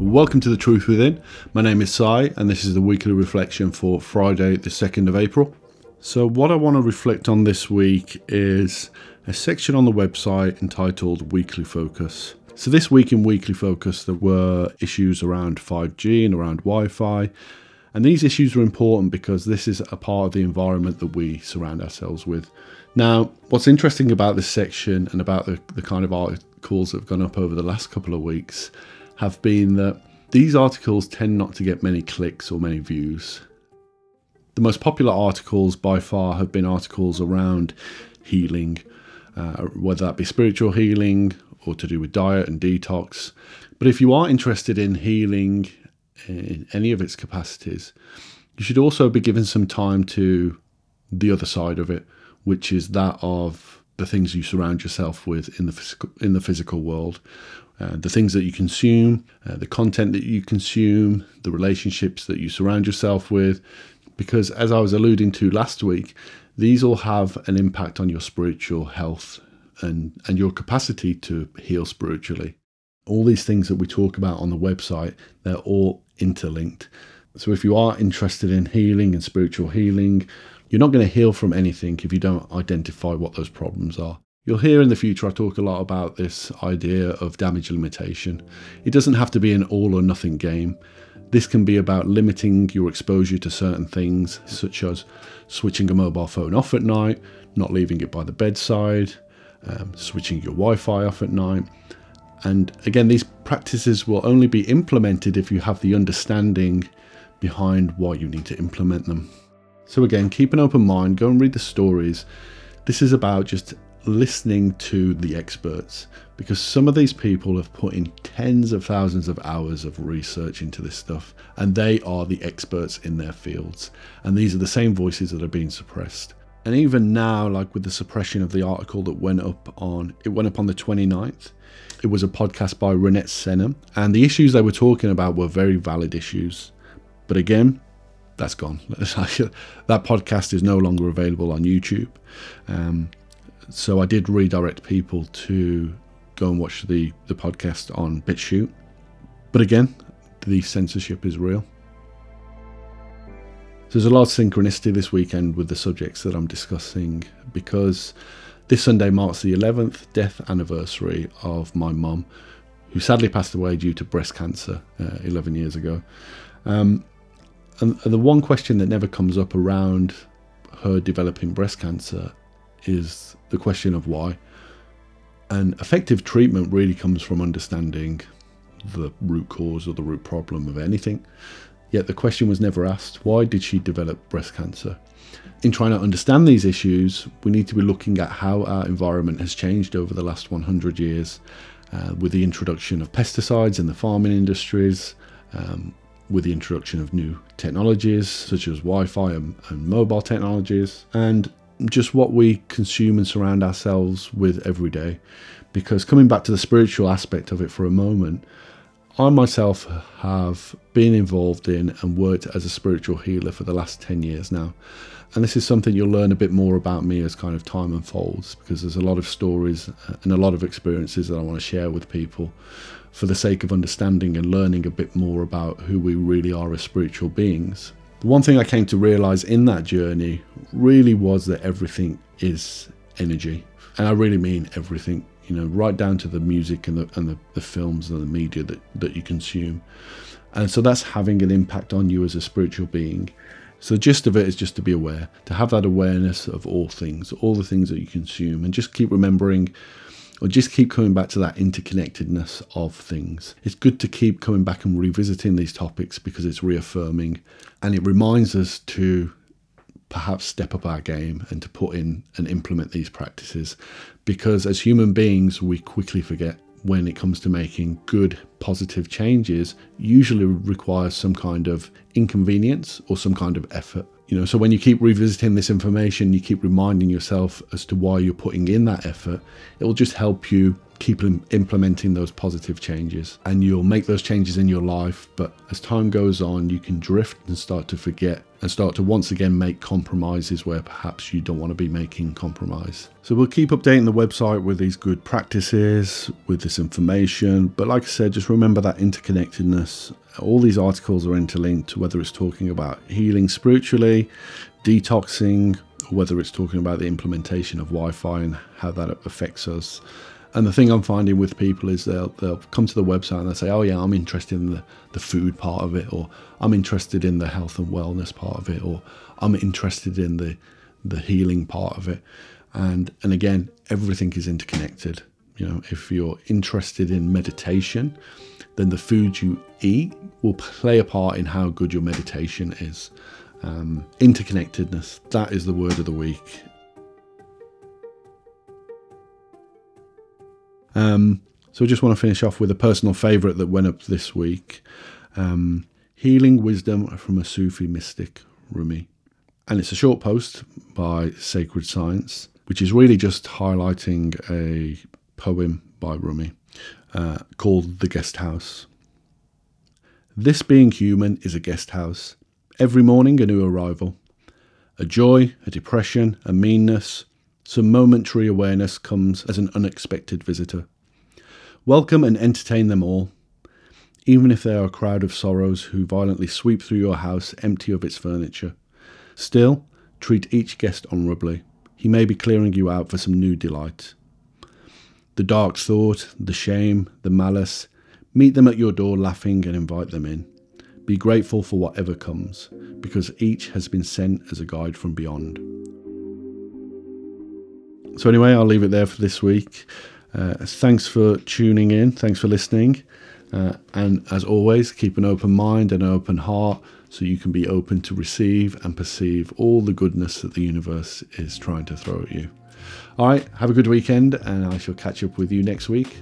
Welcome to The Truth Within. My name is Sai, and this is the weekly reflection for Friday, the 2nd of April. So, what I want to reflect on this week is a section on the website entitled Weekly Focus. So, this week in Weekly Focus, there were issues around 5G and around Wi Fi. And these issues are important because this is a part of the environment that we surround ourselves with. Now, what's interesting about this section and about the, the kind of articles that have gone up over the last couple of weeks have been that these articles tend not to get many clicks or many views. The most popular articles by far have been articles around healing, uh, whether that be spiritual healing or to do with diet and detox. But if you are interested in healing in any of its capacities, you should also be given some time to the other side of it, which is that of the things you surround yourself with in the in the physical world, uh, the things that you consume, uh, the content that you consume, the relationships that you surround yourself with. Because, as I was alluding to last week, these all have an impact on your spiritual health and, and your capacity to heal spiritually. All these things that we talk about on the website, they're all interlinked. So, if you are interested in healing and spiritual healing, you're not going to heal from anything if you don't identify what those problems are. You'll hear in the future I talk a lot about this idea of damage limitation. It doesn't have to be an all or nothing game. This can be about limiting your exposure to certain things, such as switching a mobile phone off at night, not leaving it by the bedside, um, switching your Wi Fi off at night. And again, these practices will only be implemented if you have the understanding behind why you need to implement them. So, again, keep an open mind, go and read the stories. This is about just listening to the experts because some of these people have put in tens of thousands of hours of research into this stuff and they are the experts in their fields. And these are the same voices that are being suppressed. And even now like with the suppression of the article that went up on it went up on the 29th it was a podcast by Reinette Senum and the issues they were talking about were very valid issues. But again that's gone. That podcast is no longer available on YouTube. Um, so I did redirect people to go and watch the, the podcast on BitChute. But again, the censorship is real. There's a lot of synchronicity this weekend with the subjects that I'm discussing because this Sunday marks the 11th death anniversary of my mum, who sadly passed away due to breast cancer uh, 11 years ago. Um, and the one question that never comes up around her developing breast cancer is the question of why. And effective treatment really comes from understanding the root cause or the root problem of anything. Yet the question was never asked why did she develop breast cancer? In trying to understand these issues, we need to be looking at how our environment has changed over the last 100 years uh, with the introduction of pesticides in the farming industries, um, with the introduction of new technologies such as Wi Fi and, and mobile technologies, and just what we consume and surround ourselves with every day. Because coming back to the spiritual aspect of it for a moment, I myself have been involved in and worked as a spiritual healer for the last 10 years now. And this is something you'll learn a bit more about me as kind of time unfolds because there's a lot of stories and a lot of experiences that I want to share with people for the sake of understanding and learning a bit more about who we really are as spiritual beings. The one thing I came to realize in that journey really was that everything is energy. And I really mean everything, you know, right down to the music and the, and the, the films and the media that, that you consume. And so that's having an impact on you as a spiritual being. So the gist of it is just to be aware, to have that awareness of all things, all the things that you consume, and just keep remembering or just keep coming back to that interconnectedness of things. It's good to keep coming back and revisiting these topics because it's reaffirming and it reminds us to perhaps step up our game and to put in and implement these practices because as human beings we quickly forget when it comes to making good positive changes usually requires some kind of inconvenience or some kind of effort you know so when you keep revisiting this information you keep reminding yourself as to why you're putting in that effort it will just help you keep implementing those positive changes. And you'll make those changes in your life but as time goes on you can drift and start to forget and start to once again make compromises where perhaps you don't want to be making compromise. So we'll keep updating the website with these good practices with this information but like i said just remember that interconnectedness all these articles are interlinked whether it's talking about healing spiritually detoxing or whether it's talking about the implementation of wi-fi and how that affects us and the thing I'm finding with people is they'll they'll come to the website and they'll say, "Oh yeah, I'm interested in the, the food part of it, or I'm interested in the health and wellness part of it, or I'm interested in the the healing part of it." And and again, everything is interconnected. You know, if you're interested in meditation, then the food you eat will play a part in how good your meditation is. Um, interconnectedness, that is the word of the week. Um, so I just want to finish off with a personal favourite that went up this week um, Healing Wisdom from a Sufi Mystic, Rumi. And it's a short post by Sacred Science, which is really just highlighting a poem by Rumi uh, called The Guest House. This being human is a guest house. Every morning a new arrival. A joy, a depression, a meanness, some momentary awareness comes as an unexpected visitor. Welcome and entertain them all, even if they are a crowd of sorrows who violently sweep through your house empty of its furniture. Still, treat each guest honourably. He may be clearing you out for some new delight. The dark thought, the shame, the malice, meet them at your door laughing and invite them in. Be grateful for whatever comes, because each has been sent as a guide from beyond. So, anyway, I'll leave it there for this week. Uh, thanks for tuning in. Thanks for listening. Uh, and as always, keep an open mind and an open heart so you can be open to receive and perceive all the goodness that the universe is trying to throw at you. All right, have a good weekend, and I shall catch up with you next week.